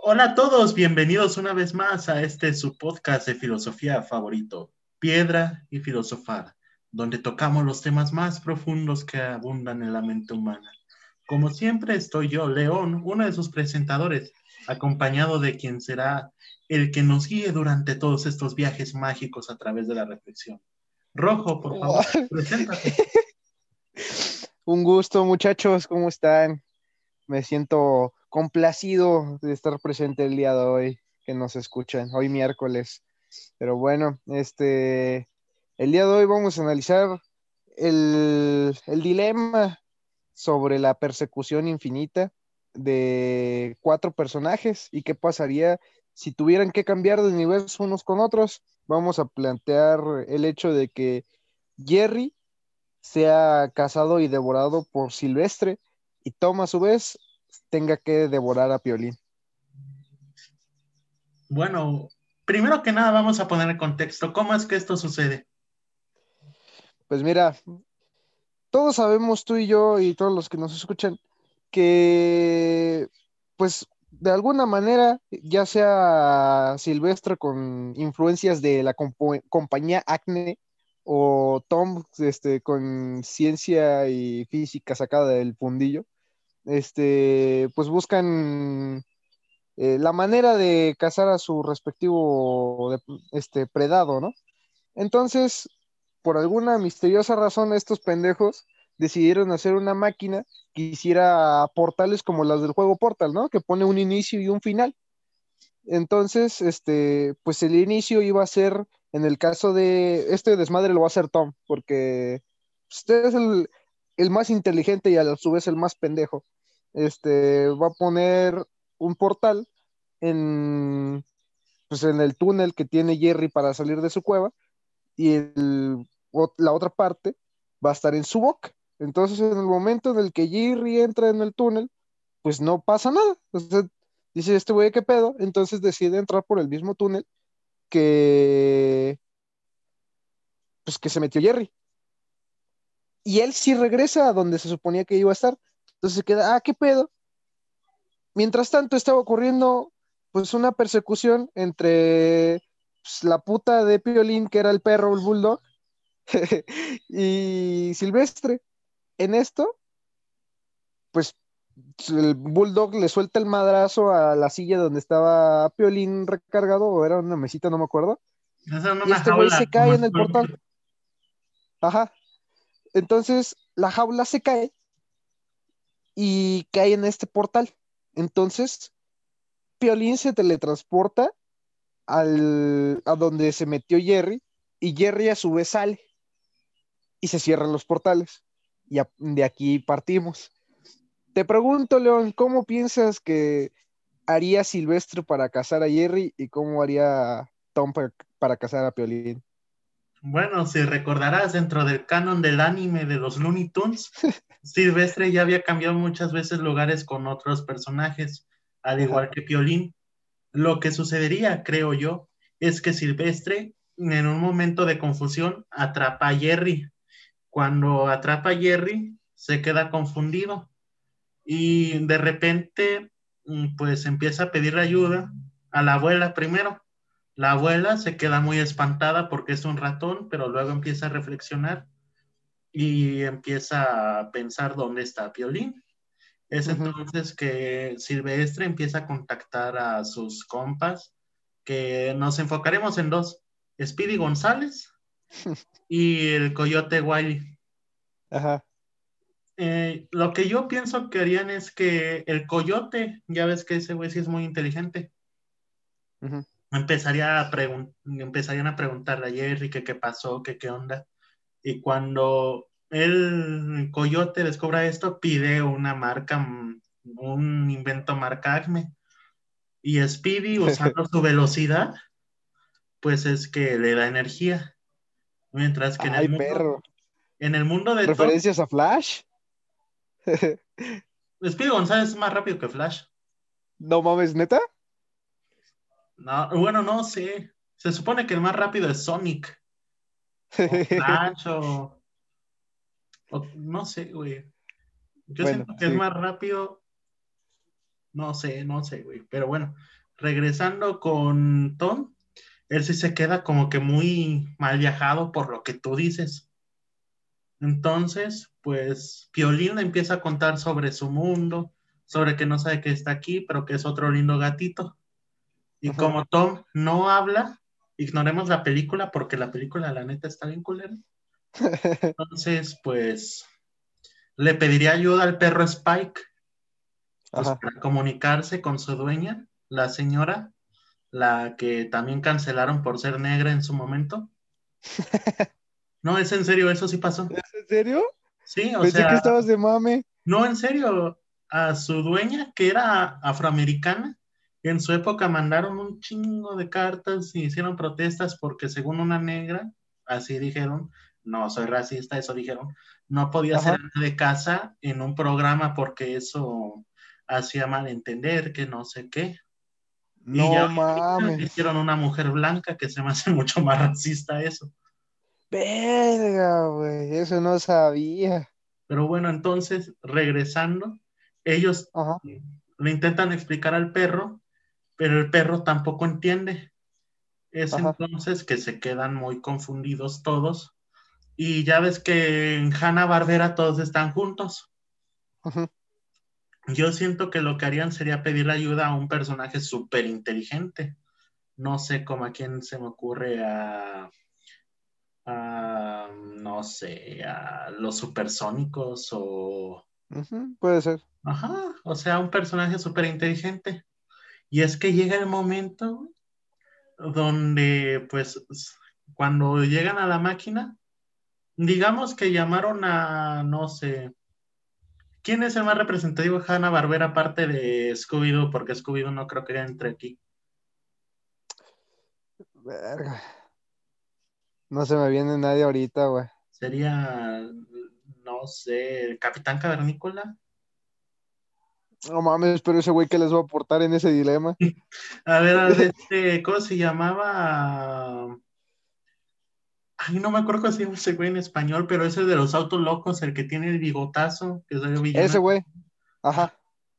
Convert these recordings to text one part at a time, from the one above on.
Hola a todos, bienvenidos una vez más a este su podcast de filosofía favorito, Piedra y Filosofar, donde tocamos los temas más profundos que abundan en la mente humana. Como siempre estoy yo, León, uno de sus presentadores, acompañado de quien será el que nos guíe durante todos estos viajes mágicos a través de la reflexión. Rojo, por favor, preséntate. Un gusto, muchachos, ¿cómo están? Me siento complacido de estar presente el día de hoy, que nos escuchan, hoy miércoles. Pero bueno, este, el día de hoy vamos a analizar el, el dilema sobre la persecución infinita de cuatro personajes y qué pasaría si tuvieran que cambiar de universo unos con otros. Vamos a plantear el hecho de que Jerry sea cazado y devorado por Silvestre y Tom a su vez tenga que devorar a Piolín. Bueno, primero que nada vamos a poner en contexto cómo es que esto sucede. Pues mira, todos sabemos tú y yo y todos los que nos escuchan que pues de alguna manera, ya sea Silvestre con influencias de la compañía Acne o Tom este, con ciencia y física sacada del fundillo, este, pues buscan eh, la manera de cazar a su respectivo este, predado, ¿no? Entonces, por alguna misteriosa razón, estos pendejos decidieron hacer una máquina que hiciera portales como las del juego Portal, ¿no? Que pone un inicio y un final. Entonces, este, pues el inicio iba a ser, en el caso de este desmadre lo va a hacer Tom, porque usted es el, el más inteligente y a su vez el más pendejo este, va a poner un portal en, pues en el túnel que tiene Jerry para salir de su cueva y la otra parte va a estar en su boca. Entonces, en el momento en el que Jerry entra en el túnel, pues no pasa nada. dice, este güey, ¿qué pedo? Entonces decide entrar por el mismo túnel que, pues que se metió Jerry. Y él sí regresa a donde se suponía que iba a estar, entonces se queda, ah, ¿qué pedo? Mientras tanto estaba ocurriendo pues una persecución entre pues, la puta de Piolín, que era el perro, el bulldog, y Silvestre. En esto, pues el bulldog le suelta el madrazo a la silla donde estaba Piolín recargado, o era una mesita, no me acuerdo. y este güey se cae en el portal. Ajá. Entonces la jaula se cae y cae en este portal. Entonces, Piolín se teletransporta al, a donde se metió Jerry y Jerry a su vez sale y se cierran los portales. Y de aquí partimos. Te pregunto, León, ¿cómo piensas que haría Silvestre para casar a Jerry y cómo haría Tom para, para casar a Piolín? Bueno, si recordarás dentro del canon del anime de los Looney Tunes, Silvestre ya había cambiado muchas veces lugares con otros personajes, al igual que Piolín. Lo que sucedería, creo yo, es que Silvestre, en un momento de confusión, atrapa a Jerry. Cuando atrapa a Jerry, se queda confundido y de repente, mm, pues empieza a pedir ayuda a la abuela primero la abuela se queda muy espantada porque es un ratón, pero luego empieza a reflexionar y empieza a pensar dónde está Piolín. Es entonces que Silvestre empieza a contactar a sus compas, que nos enfocaremos en dos, Speedy González y el Coyote Wiley. Ajá. Eh, lo que yo pienso que harían es que el Coyote, ya ves que ese güey sí es muy inteligente, Ajá empezaría a empezarían a preguntarle a Jerry que qué pasó, que qué onda. Y cuando el coyote descubra esto, pide una marca, mm, un invento marca Acme. Y Speedy, usando su velocidad, pues es que le da energía. Mientras que en el mundo, en el mundo de referencias a Flash. Speedy González es más rápido que Flash. No mames, neta. No, bueno, no sé. Se supone que el más rápido es Sonic. O no sé, güey. Yo siento que es más rápido. No sé, no sé, güey. Pero bueno, regresando con Tom, él sí se queda como que muy mal viajado por lo que tú dices. Entonces, pues Piolín le empieza a contar sobre su mundo, sobre que no sabe que está aquí, pero que es otro lindo gatito. Y como Tom no habla, ignoremos la película porque la película, la neta, está bien culera. Entonces, pues le pediría ayuda al perro Spike pues, para comunicarse con su dueña, la señora, la que también cancelaron por ser negra en su momento. No, es en serio, eso sí pasó. ¿Es en serio? Sí, o Pensé sea. que estabas de mame. No, en serio, a su dueña, que era afroamericana, en su época mandaron un chingo de cartas y hicieron protestas porque según una negra, así dijeron, no soy racista, eso dijeron, no podía ser de casa en un programa porque eso hacía malentender, que no sé qué. No mames. Hicieron una mujer blanca que se me hace mucho más racista eso. Verga, güey, eso no sabía. Pero bueno, entonces, regresando, ellos le intentan explicar al perro, pero el perro tampoco entiende. Es entonces que se quedan muy confundidos todos. Y ya ves que en Hanna Barbera todos están juntos. Yo siento que lo que harían sería pedir ayuda a un personaje súper inteligente. No sé cómo a quién se me ocurre a, a, no sé, a los supersónicos o... puede ser. Ajá, o sea, un personaje súper inteligente. Y es que llega el momento donde, pues, cuando llegan a la máquina, digamos que llamaron a, no sé, ¿quién es el más representativo de Hanna Barbera aparte de Scooby-Doo? Porque Scooby-Doo no creo que entre aquí. Verga. No se me viene nadie ahorita, güey. Sería, no sé, Capitán Cavernícola. No mames, pero ese güey que les va a aportar en ese dilema. a ver, a ver, este, ¿cómo se llamaba? Ay, no me acuerdo cómo se llama ese güey en español, pero ese de los autos locos, el que tiene el bigotazo, que es el villano. Ese güey. Ajá.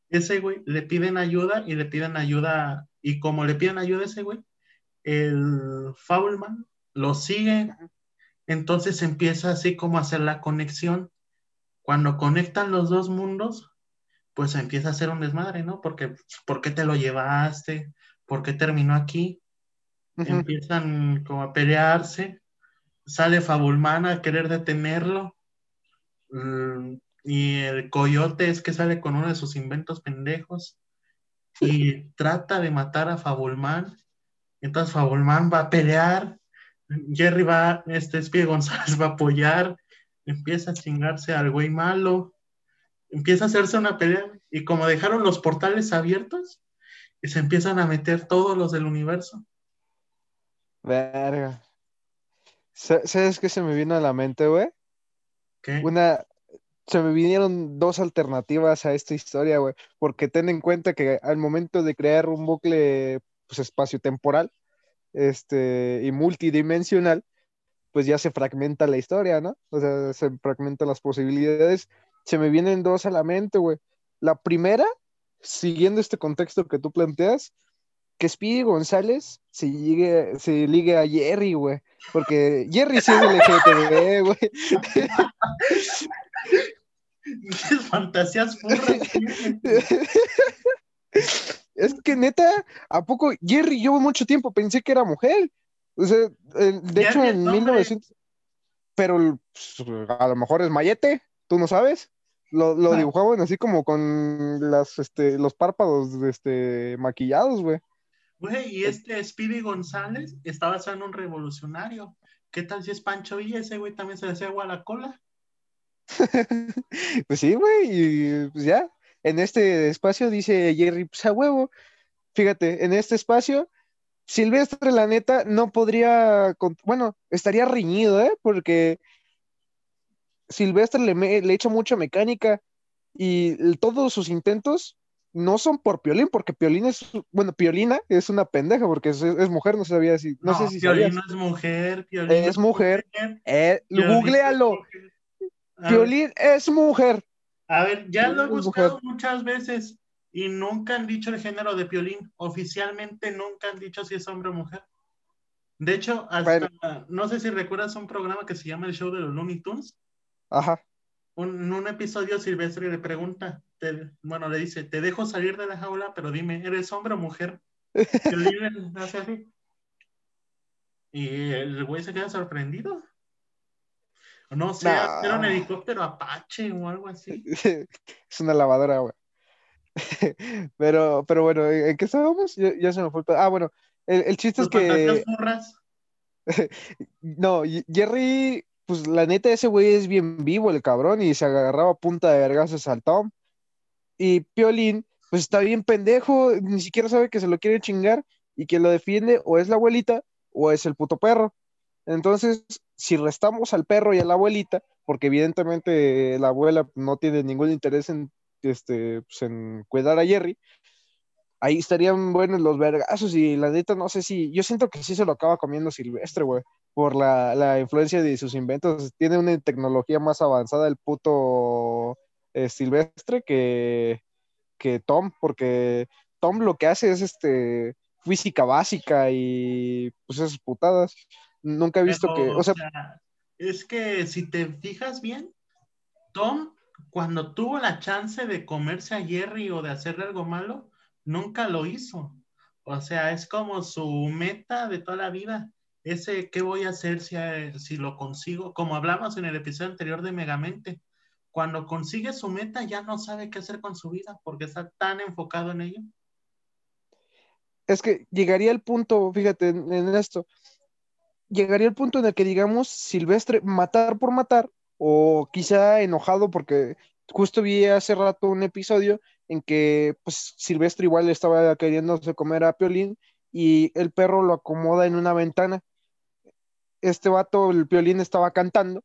Ese güey, le piden ayuda y le piden ayuda, y como le piden ayuda a ese güey, el Faulman lo sigue, entonces empieza así como a hacer la conexión. Cuando conectan los dos mundos, pues empieza a hacer un desmadre, ¿no? Porque, ¿por qué te lo llevaste? ¿Por qué terminó aquí? Empiezan como a pelearse, sale Fabulman a querer detenerlo, mm, y el coyote es que sale con uno de sus inventos pendejos y trata de matar a Fabulman. Entonces Fabulman va a pelear, Jerry va, este Espía González va a apoyar, empieza a chingarse al güey malo, empieza a hacerse una pelea y como dejaron los portales abiertos, y se empiezan a meter todos los del universo. Verga. ¿Sabes qué se me vino a la mente, güey? ¿Qué? Una, se me vinieron dos alternativas a esta historia, güey, porque ten en cuenta que al momento de crear un bucle pues, espacio-temporal este, y multidimensional, pues ya se fragmenta la historia, ¿no? O sea, se fragmentan las posibilidades. Se me vienen dos a la mente, güey. La primera, siguiendo este contexto que tú planteas, que Speedy González se, llegue, se ligue a Jerry, güey. Porque Jerry sí es LGTB, güey. fantasías furras. es que neta, ¿a poco Jerry llevo mucho tiempo? Pensé que era mujer. O sea, de hecho en 1900... Pero pues, a lo mejor es Mayete, ¿tú no sabes? Lo, lo dibujaban así como con las, este, los párpados este, maquillados, güey. Güey, y este Speedy González está basado en un revolucionario. ¿Qué tal si es Pancho Villa? Ese güey también se le hacía agua a la cola. pues sí, güey, y pues ya. En este espacio dice Jerry, pues a huevo. Fíjate, en este espacio, Silvestre, la neta, no podría. Bueno, estaría reñido, ¿eh? Porque Silvestre le, le echa mucha mecánica y todos sus intentos no son por Piolín, porque Piolín es, bueno, Piolina es una pendeja, porque es, mujer, no sabía si, no, sé si Piolín no es mujer, Piolín es, mujer, eh, googlealo, Piolín es mujer. A ver, ya lo he buscado muchas veces, y nunca han dicho el género de Piolín. Oficialmente nunca han dicho si es hombre o mujer. De hecho, hasta, no sé si recuerdas un programa que se llama El Show de los Looney Tunes. Ajá. en un episodio Silvestre le pregunta, bueno, le dice, te dejo salir de la jaula, pero dime, ¿eres hombre o mujer? Piolín hace así. Y el güey se queda sorprendido. No sé, era un helicóptero Apache o algo así. es una lavadora, güey. pero, pero bueno, ¿en qué estábamos? Ya, se me fue. Ah, bueno, el, chiste es que. no, Jerry, pues la neta, ese güey es bien vivo, el cabrón, y se agarraba punta de vergas al Tom. Y Piolín, pues está bien pendejo, ni siquiera sabe que se lo quiere chingar y que lo defiende o es la abuelita o es el puto perro. Entonces, si restamos al perro y a la abuelita, porque evidentemente la abuela no tiene ningún interés en, este, pues, en cuidar a Jerry, ahí estarían buenos los vergazos y la neta no sé si, yo siento que sí se lo acaba comiendo Silvestre, güey, por la, influencia de sus inventos. Tiene una tecnología más avanzada el puto eh, Silvestre que, que Tom, porque Tom lo que hace es este física básica y pues esas putadas. Nunca he visto que, o sea, es que si te fijas bien, Tom, cuando tuvo la chance de comerse a Jerry o de hacerle algo malo, nunca lo hizo. O sea, es como su meta de toda la vida. Ese, ¿qué voy a hacer si, si lo consigo? Como hablamos en el episodio anterior de Megamente, cuando consigue su meta ya no sabe qué hacer con su vida porque está tan enfocado en ello. Es que llegaría el punto, fíjate en esto, llegaría el punto en el que digamos Silvestre matar por matar o quizá enojado porque justo vi hace rato un episodio en que pues Silvestre igual estaba queriéndose comer a Piolín y el perro lo acomoda en una ventana. Este vato, el Piolín estaba cantando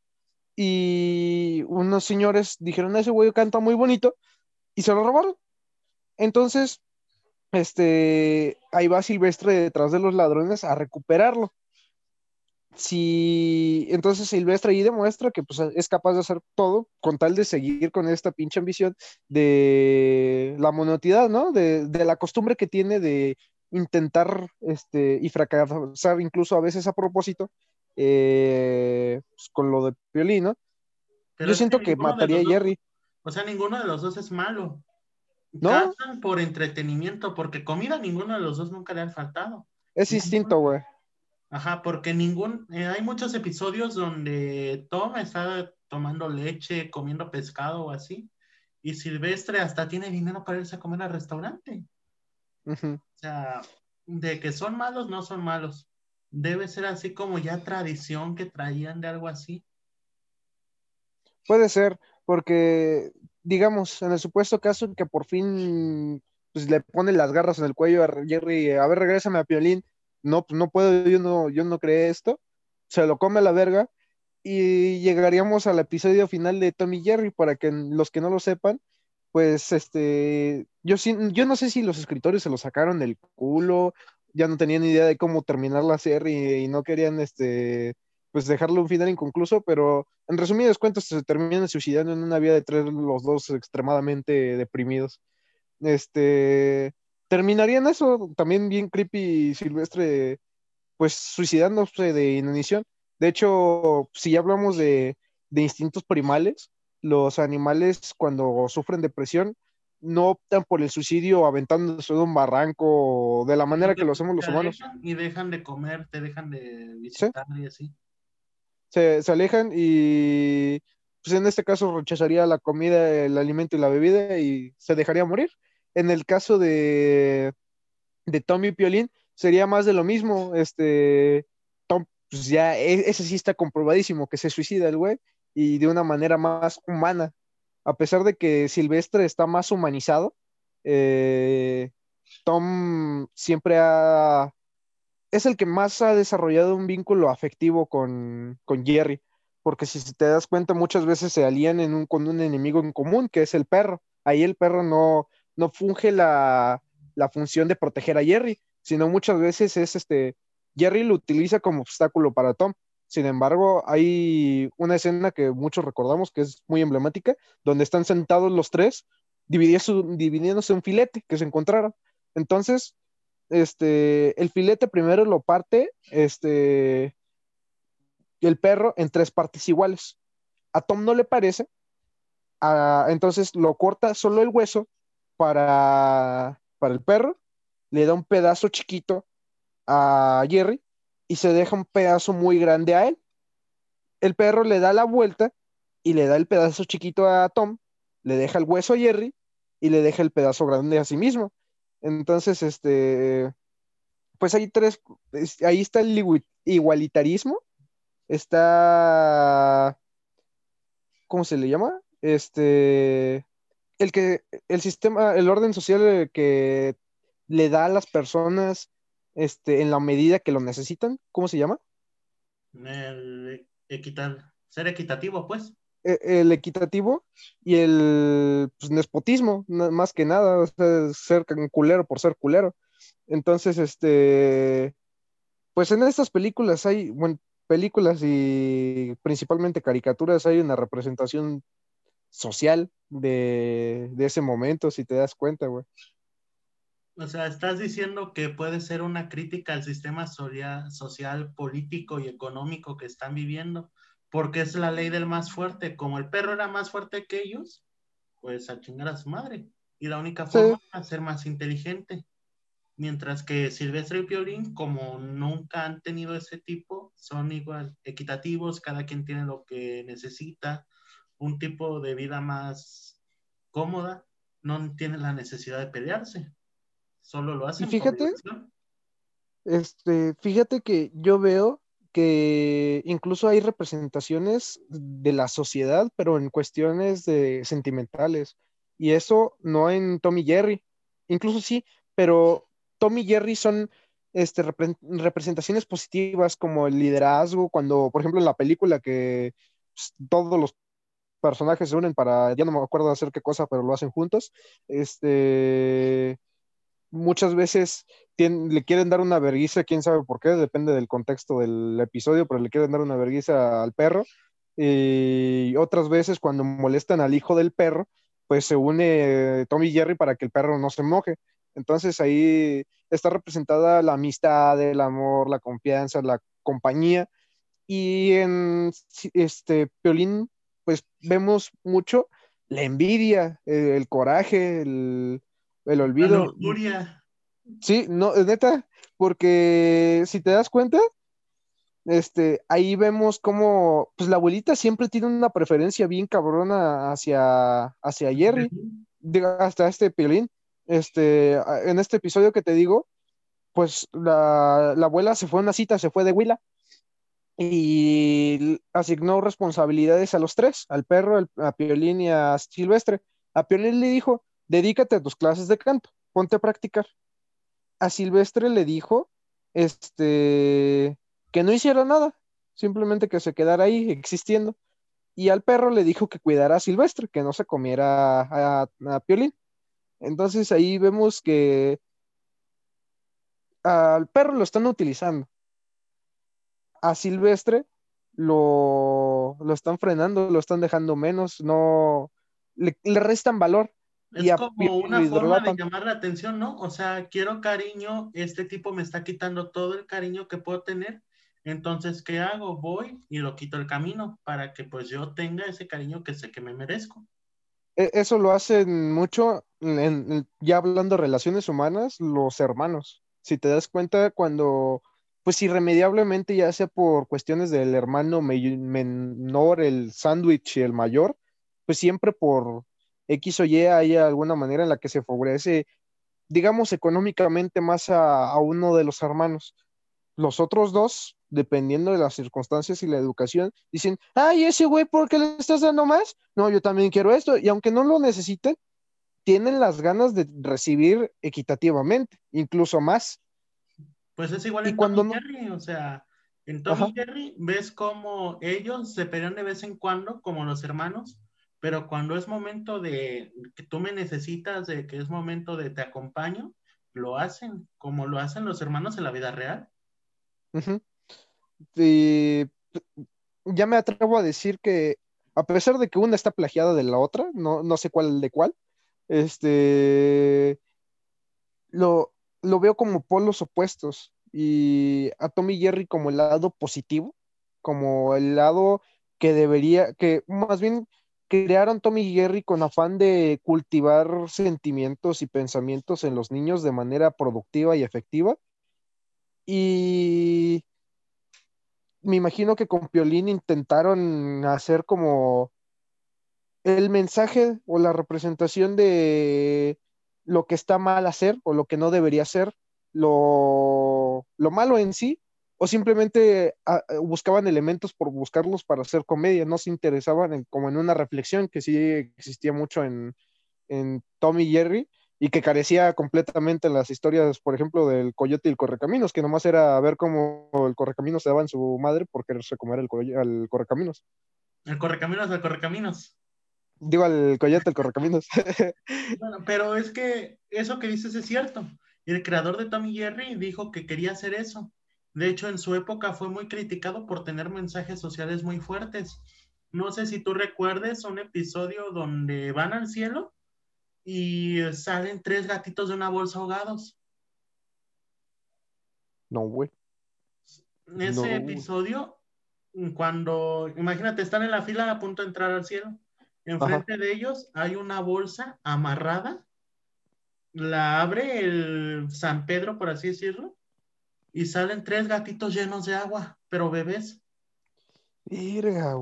y unos señores dijeron, ese güey canta muy bonito y se lo robaron. Entonces, este, ahí va Silvestre detrás de los ladrones a recuperarlo si entonces Silvestre ahí demuestra que pues, es capaz de hacer todo con tal de seguir con esta pinche ambición de la monotidad, ¿no? De, la costumbre que tiene de intentar este, y fracasar incluso a veces a propósito eh, pues, con lo de Piolín, ¿no? Yo siento que, mataría a Jerry. o sea, ninguno de los dos es malo. ¿No? por entretenimiento, porque comida ninguno de los dos nunca le ha faltado. Es instinto, güey. Ajá, porque ningún, eh, hay muchos episodios donde Tom está tomando leche, comiendo pescado o así, y Silvestre hasta tiene dinero para irse a comer al restaurante. O sea, de que son malos, no son malos. Debe ser así como ya tradición que traían de algo así. Puede ser, porque, digamos, en el supuesto caso que por fin pues, le pone las garras en el cuello a Jerry, a ver, regrésame a Piolín, no, pues no puedo, yo no, yo no creé esto, se lo come a la verga y llegaríamos al episodio final de Tommy Jerry para que los que no lo sepan, pues este, yo, yo no sé si los escritores se lo sacaron del culo, ya no tenían idea de cómo terminar la serie y, no querían este, pues dejarlo un final inconcluso, pero en resumidas cuentas se terminan suicidando en una vida de tres, los dos extremadamente deprimidos. Este, terminaría en eso, también bien creepy Silvestre, pues suicidándose de inanición. De hecho, si ya hablamos de, instintos primales, los animales cuando sufren depresión no optan por el suicidio aventándose de un barranco de la manera que lo hacemos los humanos. Y dejan de comer, te dejan de visitar y así. Se, se, alejan y pues en este caso rechazaría la comida, el alimento y la bebida y se dejaría morir. En el caso de, de Tommy Piolín, sería más de lo mismo. Este, Tom, pues ya, e, ese sí está comprobadísimo que se suicida el güey y de una manera más humana. A pesar de que Silvestre está más humanizado, eh, Tom siempre ha. Es el que más ha desarrollado un vínculo afectivo con, Jerry. Porque si te das cuenta, muchas veces se alían en un, con un enemigo en común, que es el perro. Ahí el perro no, no funge la, función de proteger a Jerry, sino muchas veces es este, Jerry lo utiliza como obstáculo para Tom. Sin embargo, hay una escena que muchos recordamos que es muy emblemática, donde están sentados los tres dividiéndose un filete que se encontraron. Entonces, este, el filete primero lo parte, este, el perro en tres partes iguales. A Tom no le parece, entonces lo corta solo el hueso para, para el perro, le da un pedazo chiquito a Jerry y se deja un pedazo muy grande a él. El perro le da la vuelta y le da el pedazo chiquito a Tom, le deja el hueso a Jerry y le deja el pedazo grande a sí mismo. Entonces, este, pues hay tres, ahí está el igualitarismo, está, ¿cómo se le llama? Este, el que, el sistema, el orden social que le da a las personas, este, en la medida que lo necesitan, ¿cómo se llama? El ser equitativo, pues. E, el, equitativo y el pues, nespotismo, más que nada, ser culero por ser culero. Entonces, este, pues en estas películas hay, bueno, películas y principalmente caricaturas, hay una representación social de, de ese momento, si te das cuenta, güey. O sea, estás diciendo que puede ser una crítica al sistema social, político y económico que están viviendo, porque es la ley del más fuerte. Como el perro era más fuerte que ellos, pues a chingar a su madre. Y la única forma es ser más inteligente. Mientras que Silvestre y Piorín, como nunca han tenido ese tipo, son igual equitativos, cada quien tiene lo que necesita, un tipo de vida más cómoda, no tiene la necesidad de pelearse. Solo lo hacen. Y fíjate, este, fíjate que yo veo que incluso hay representaciones de la sociedad, pero en cuestiones de sentimentales. Y eso no en Tommy Jerry. Incluso sí, pero Tommy y Jerry son este, representaciones positivas como el liderazgo, cuando, por ejemplo, en la película que pues, todos los personajes se unen para, ya no me acuerdo hacer qué cosa, pero lo hacen juntos, este, muchas veces le quieren dar una vergüenza, quién sabe por qué, depende del contexto del episodio, pero le quieren dar una vergüenza al perro. Y otras veces cuando molestan al hijo del perro, pues se une Tommy y Jerry para que el perro no se moje. Entonces ahí está representada la amistad, el amor, la confianza, la compañía. Y en este Piolín, pues vemos mucho la envidia, el coraje, el, el olvido. Sí, no, neta, porque si te das cuenta, este, ahí vemos como, pues la abuelita siempre tiene una preferencia bien cabrona hacia, hacia Jerry, hasta este piolín. Este, en este episodio que te digo, pues la, abuela se fue a una cita, se fue de Huila y asignó responsabilidades a los tres, al perro, a Piolín y a Silvestre. A Piolín le dijo, dedícate a tus clases de canto, ponte a practicar. A Silvestre le dijo, este, que no hiciera nada, simplemente que se quedara ahí existiendo. Y al perro le dijo que cuidara a Silvestre, que no se comiera a, a Piolín. Entonces ahí vemos que al perro lo están utilizando. A Silvestre lo, lo están frenando, lo están dejando menos, no le restan valor. Es como una forma de llamar la atención, ¿no? O sea, quiero cariño, este tipo me está quitando todo el cariño que puedo tener, entonces, ¿qué hago? Voy y lo quito el camino para que pues yo tenga ese cariño que sé que me merezco. E, eso lo hacen mucho, ya hablando de relaciones humanas, los hermanos. Si te das cuenta, cuando, pues irremediablemente, ya sea por cuestiones del hermano menor, el sándwich y el mayor, pues siempre por X o Y hay alguna manera en la que se favorece, digamos, económicamente más a, uno de los hermanos. Los otros dos, dependiendo de las circunstancias y la educación, dicen, ay, ese güey, ¿por qué le estás dando más? No, yo también quiero esto. Y aunque no lo necesiten, tienen las ganas de recibir equitativamente, incluso más. Pues es igual en Tom y Jerry, o sea, en Tom y Jerry ves cómo ellos se pelean de vez en cuando, como los hermanos, pero cuando es momento de que tú me necesitas, de que es momento de te acompaño, lo hacen, como lo hacen los hermanos en la vida real. y ya me atrevo a decir que, a pesar de que una está plagiada de la otra, no, no sé cuál de cuál, este, lo, lo veo como polos opuestos y a Tom y Jerry como el lado positivo, como el lado que debería, que más bien crearon Tommy y con afán de cultivar sentimientos y pensamientos en los niños de manera productiva y efectiva. Y me imagino que con Piolín intentaron hacer como el mensaje o la representación de lo que está mal hacer o lo que no debería ser, lo, lo malo en sí, o simplemente ah, eh, buscaban elementos por buscarlos para hacer comedia, no se interesaban en, como en una reflexión que sí existía mucho en, en Tom y Jerry y que carecía completamente en las historias, por ejemplo, del coyote y el correcaminos, que nomás era ver cómo el correcaminos se daba en su madre por quererse comer el, al correcaminos. El correcaminos del correcaminos. Digo al coyote, el correcaminos. bueno, pero es que eso que dices es cierto. El creador de Tom y Jerry dijo que quería hacer eso de hecho, en su época fue muy criticado por tener mensajes sociales muy fuertes. No sé si tú recuerdes un episodio donde van al cielo y salen tres gatitos de una bolsa ahogados. No, güey. En ese episodio, cuando, imagínate, están en la fila a punto de entrar al cielo. Enfrente de ellos hay una bolsa amarrada. La abre el San Pedro, por así decirlo, y salen tres gatitos llenos de agua, pero bebés.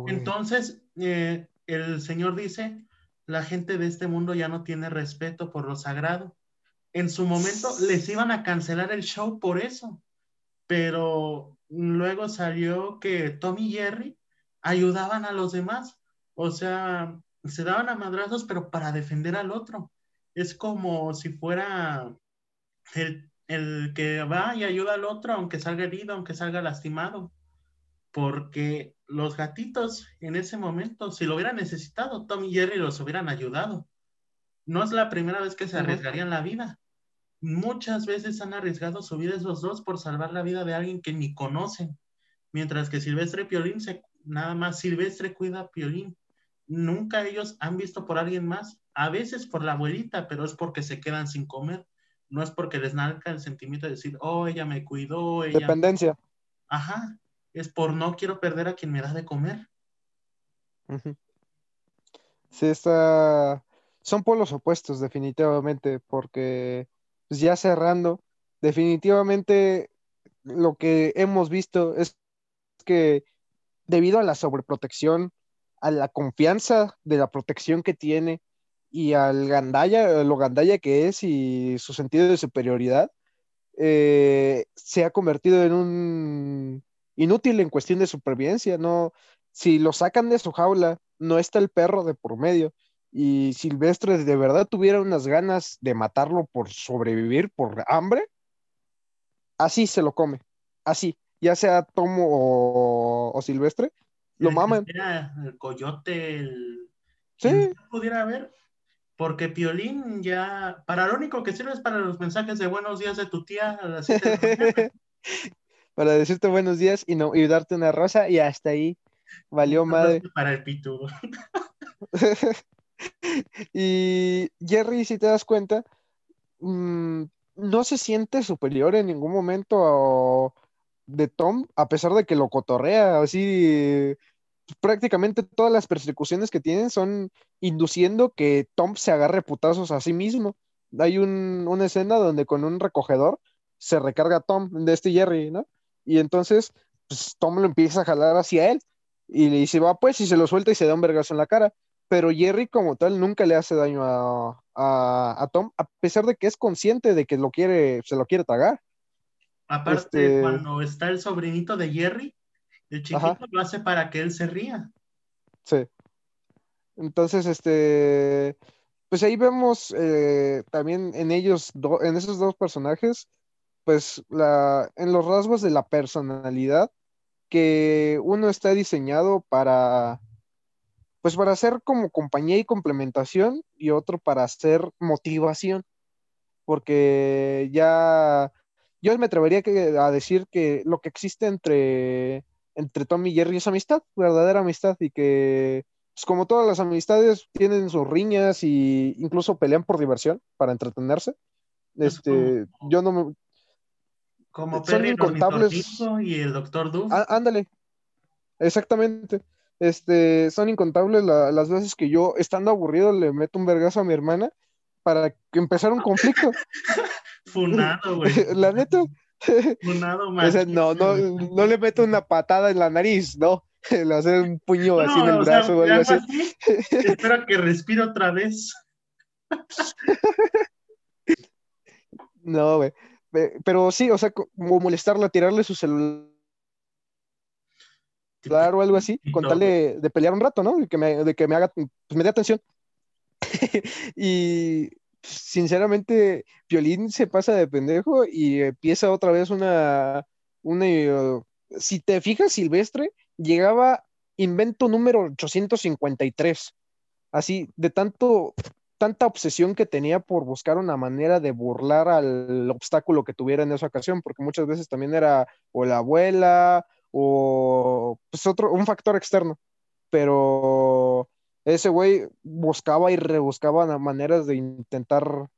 Entonces, eh, el Señor dice, la gente de este mundo ya no tiene respeto por lo sagrado. En su momento les iban a cancelar el show por eso, pero luego salió que Tom y Jerry ayudaban a los demás, o sea, se daban a madrazos, pero para defender al otro. Es como si fuera el el que va y ayuda al otro, aunque salga herido, aunque salga lastimado. Porque los gatitos en ese momento, si lo hubieran necesitado, Tom y Jerry los hubieran ayudado. No es la primera vez que se arriesgarían la vida. Muchas veces han arriesgado su vida esos dos por salvar la vida de alguien que ni conocen. Mientras que Silvestre y Piolín, se, nada más Silvestre cuida a Piolín. Nunca ellos han visto por alguien más. A veces por la abuelita, pero es porque se quedan sin comer no es porque les nalca el sentimiento de decir, oh, ella me cuidó. Ella... Dependencia. Ajá, es por no quiero perder a quien me da de comer. Sí, está... Son polos opuestos, definitivamente, porque pues ya cerrando, definitivamente lo que hemos visto es que debido a la sobreprotección, a la confianza de la protección que tiene, y al Gandaya, lo Gandaya que es y su sentido de superioridad, eh, se ha convertido en un inútil en cuestión de supervivencia, ¿no? Si lo sacan de su jaula, no está el perro de por medio. Y Silvestre de verdad tuviera unas ganas de matarlo por sobrevivir, por hambre, así se lo come, así, ya sea Tomo o, Silvestre, lo maman. El coyote, el... Sí. Pudiera haber, porque Piolín ya, para lo único que sirve es para los mensajes de buenos días de tu tía a las para decirte buenos días y, no, y darte una rosa y hasta ahí valió madre. Para el pitudo. y Jerry, si te das cuenta, mm, no se siente superior en ningún momento de Tom, a pesar de que lo cotorrea así prácticamente todas las persecuciones que tienen son induciendo que Tom se agarre putazos a sí mismo. Hay una escena donde con un recogedor se recarga Tom de este Jerry, ¿no? Y entonces pues, Tom lo empieza a jalar hacia él y le dice, va pues, y se lo suelta y se da un vergazo en la cara. Pero Jerry como tal nunca le hace daño a, Tom, a pesar de que es consciente de que lo quiere, se lo quiere tragar. Aparte, este cuando está el sobrinito de Jerry, el chiquito lo hace para que él se ría. Sí. Entonces, este, pues ahí vemos eh, también en ellos, en esos dos personajes, pues la, en los rasgos de la personalidad, que uno está diseñado para, pues para ser como compañía y complementación y otro para ser motivación, porque ya, yo me atrevería a decir que lo que existe entre entre Tom y Jerry es amistad, verdadera amistad, y que pues, como todas las amistades, tienen sus riñas y incluso pelean por diversión, para entretenerse. Este, yo no me... Como son incontables. Y el doctor Du. ándale, exactamente. Este, son incontables las veces que yo, estando aburrido, le meto un vergazo a mi hermana para que empezara un conflicto. Funado, güey. la neta. Más. no, no, no le meto una patada en la nariz, no. Le hace un puño así en el brazo. o algo así. Espero que respire otra vez. no, güey. Pero sí, o sea, como molestarla, tirarle su celular o algo así, con tal de, pelear un rato, ¿no? De que me, de que me haga, pues me dé atención. y sinceramente, Violín se pasa de pendejo y empieza otra vez una, una, si te fijas, Silvestre llegaba invento número 853, así, de tanto, tanta obsesión que tenía por buscar una manera de burlar al obstáculo que tuviera en esa ocasión, porque muchas veces también era o la abuela o pues otro, un factor externo, pero ese güey buscaba y rebuscaba maneras de intentar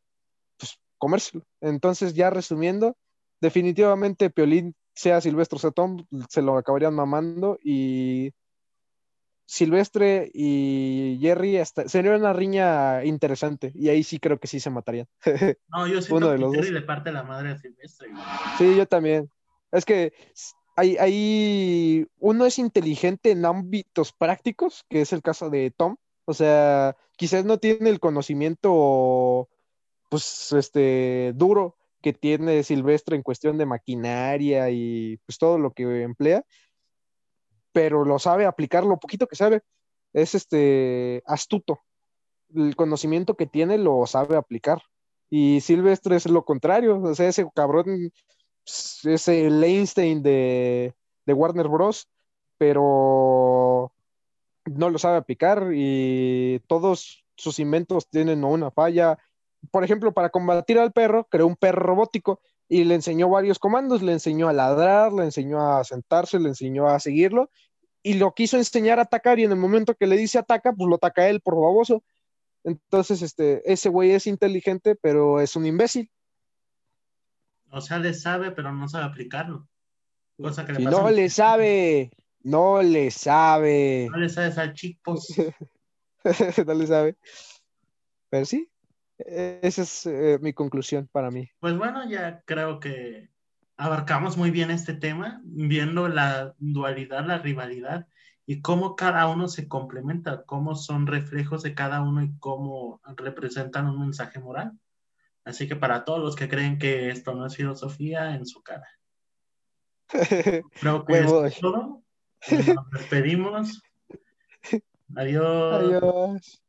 pues, comérselo. Entonces, ya resumiendo, definitivamente Piolín, sea Silvestre o Tom, se lo acabarían mamando y Silvestre y Jerry sería una riña interesante y ahí sí creo que sí se matarían. No, yo siento Uno de que Jerry le parte la madre a Silvestre. Sí, yo también. Es que hay, uno es inteligente en ámbitos prácticos, que es el caso de Tom. O sea, quizás no tiene el conocimiento, pues, este, duro que tiene Silvestre en cuestión de maquinaria y pues todo lo que emplea, pero lo sabe aplicar, lo poquito que sabe, es este astuto. El conocimiento que tiene lo sabe aplicar. Y Silvestre es lo contrario, o sea, ese cabrón es el Einstein de, Warner Bros., pero no lo sabe aplicar y todos sus inventos tienen una falla. Por ejemplo, para combatir al perro, creó un perro robótico y le enseñó varios comandos, le enseñó a ladrar, le enseñó a sentarse, le enseñó a seguirlo y lo quiso enseñar a atacar y en el momento que le dice ataca, pues lo ataca él por baboso. Entonces, este, ese güey es inteligente, pero es un imbécil. O sea, le sabe, pero no sabe aplicarlo. Cosa que le no le sabe, no le sabe. No le sabe al chicos. no le sabe. Pero sí, esa es eh, mi conclusión para mí. Pues bueno, ya creo que abarcamos muy bien este tema, viendo la dualidad, la rivalidad y cómo cada uno se complementa, cómo son reflejos de cada uno y cómo representan un mensaje moral. Así que para todos los que creen que esto no es filosofía, en su cara. Creo que es todo. Nos despedimos. Adiós. Adiós.